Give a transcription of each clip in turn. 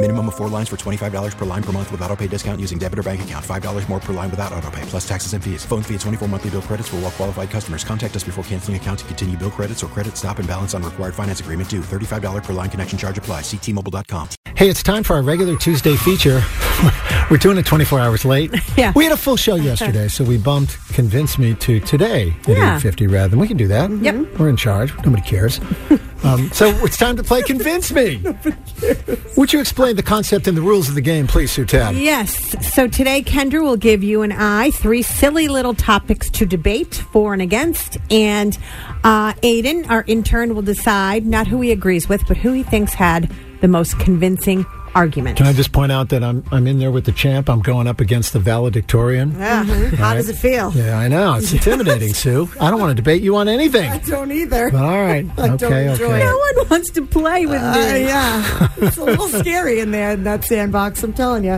Minimum of four lines for $25 per line per month with auto pay discount using debit or bank account. $5 more per line without auto pay, plus taxes and fees. Phone fee at 24 monthly bill credits for all well qualified customers. Contact us before canceling account to continue bill credits or credit stop and balance on required finance agreement due. $35 per line connection charge apply. Ctmobile.com. Hey, it's time for our regular Tuesday feature. We're doing it 24 hours late. Yeah. We had a full show yesterday, so we bumped Convince Me to today at Yeah. 8.50 rather than we can do that. Yep. We're in charge. Nobody cares. um, so it's time to play Convince Me. Would you explain the concept and the rules of the game, please, Sue Tab? Yes. So today, Kendra will give you and I three silly little topics to debate for and against. And uh, Aiden, our intern, will decide not who he agrees with, but who he thinks had the most convincing argument. Can I just point out that I'm I'm in there with the champ. I'm going up against the valedictorian. Yeah. How does it feel? Yeah, I know. It's intimidating, Sue. I don't want to debate you on anything. I don't either. But all right. I don't okay, enjoy okay. it. no one wants to play with Uh, me. yeah, it's a little scary in there in that sandbox. I'm telling you.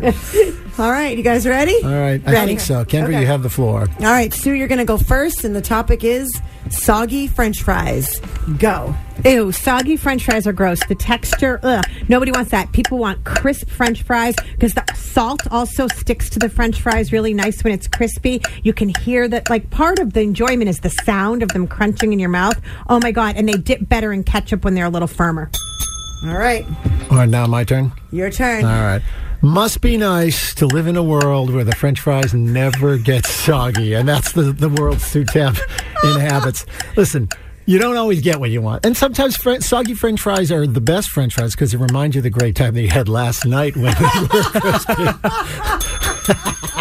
All right, you guys ready? All right. I Ready. think so. Kendra, Okay. you have the floor. All right, Sue, you're going to go first, and the topic is soggy French fries. Go. Ew, soggy French fries are gross. The texture, ugh. Nobody wants that. People want crisp French fries because the salt also sticks to the French fries really nice when it's crispy. You can hear that, like, part of the enjoyment is the sound of them crunching in your mouth. Oh my God. And they dip better in ketchup when they're a little firmer. All right, All right, now my turn. your turn. All right. Must be nice to live in a world where the French fries never get soggy, and that's the the world Sue Tab inhabits. Listen. You don't always get what you want. And sometimes fr- soggy French fries are the best French fries because it reminds you of the great time that you had last night when they were crispy.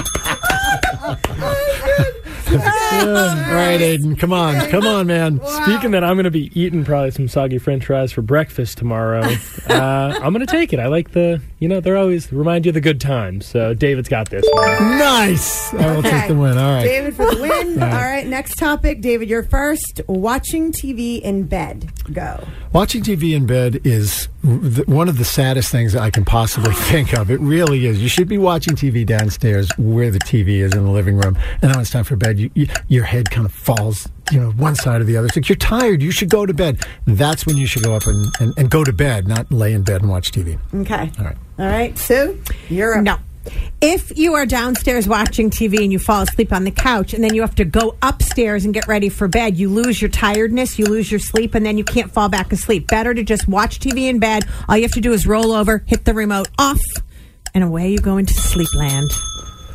All right, Aiden, come on. Come on, man. Speaking that, I'm going to be eating probably some soggy French fries for breakfast tomorrow. uh, I'm going to take it. I like the, you know, they're always remind you of the good times. So David's got this one. Nice. I will Okay. take the win. All right. David for the win. All right, next topic. David, you're first. Watching TV in bed. Go. Watching TV in bed is th- one of the saddest things I can possibly think of. It really is. You should be watching TV downstairs where the TV is in the living room, and then when it's time for bed, you, you, your head kind of falls, you know, one side or the other. It's like you're tired. You should go to bed. That's when you should go up and, and, and go to bed, not lay in bed and watch TV. Okay. All right. All right, Sue, you're up. No. If you are downstairs watching TV and you fall asleep on the couch and then you have to go upstairs and get ready for bed, you lose your tiredness, you lose your sleep, and then you can't fall back asleep. Better to just watch TV in bed. All you have to do is roll over, hit the remote off, and away you go into sleep land.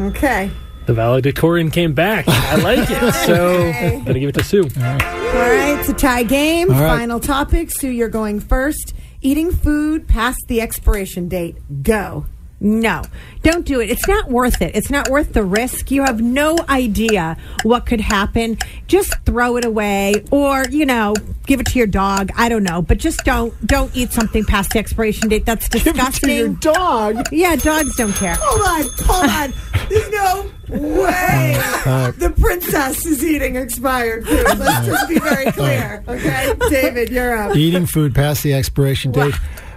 Okay. The valedictorian came back. I like it. So I'm going to give it to Sue. All right, it's a tie game. All right. Final topic. Sue, you're going first. Eating food past the expiration date. Go. No, don't do it. It's not worth it. It's not worth the risk. You have no idea what could happen. Just throw it away or, you know, give it to your dog. I don't know, but just don't don't eat something past the expiration date. That's disgusting. Give it To your dog. yeah, dogs don't care. Hold on, hold on. There's no way uh, the princess is eating expired food. Let's just be very clear, okay? David, you're up. Eating food past the expiration date.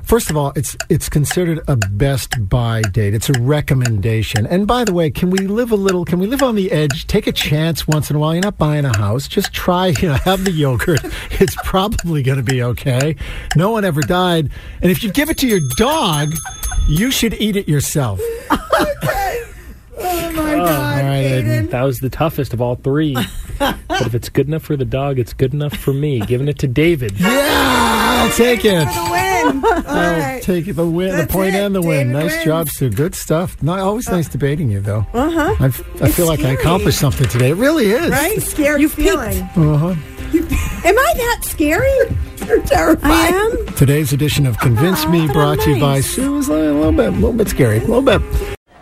First of all, it's it's considered a best buy date. It's a recommendation. And by the way, can we live a little? Can we live on the edge? Take a chance once in a while. You're not buying a house. Just try. You know, have the yogurt. It's probably going to be okay. No one ever died. And if you give it to your dog, you should eat it yourself. Oh my God, right, That was the toughest of all three. but if it's good enough for the dog, it's good enough for me. Giving it to David. Yeah, I'll take it. For the win. win. All I'll right. take the win, the point it. and the win. David Nice wins. job, Sue. Good stuff. Not always nice debating you, though. Uh huh. I, I feel like I accomplished something today. It really is. Right? Scary You've feeling. Uh huh. Am I that scary? You're terrified. I am. Today's edition of Convince Me, brought I'm to you by nice. Sue, is a little bit, a little bit scary. A little bit.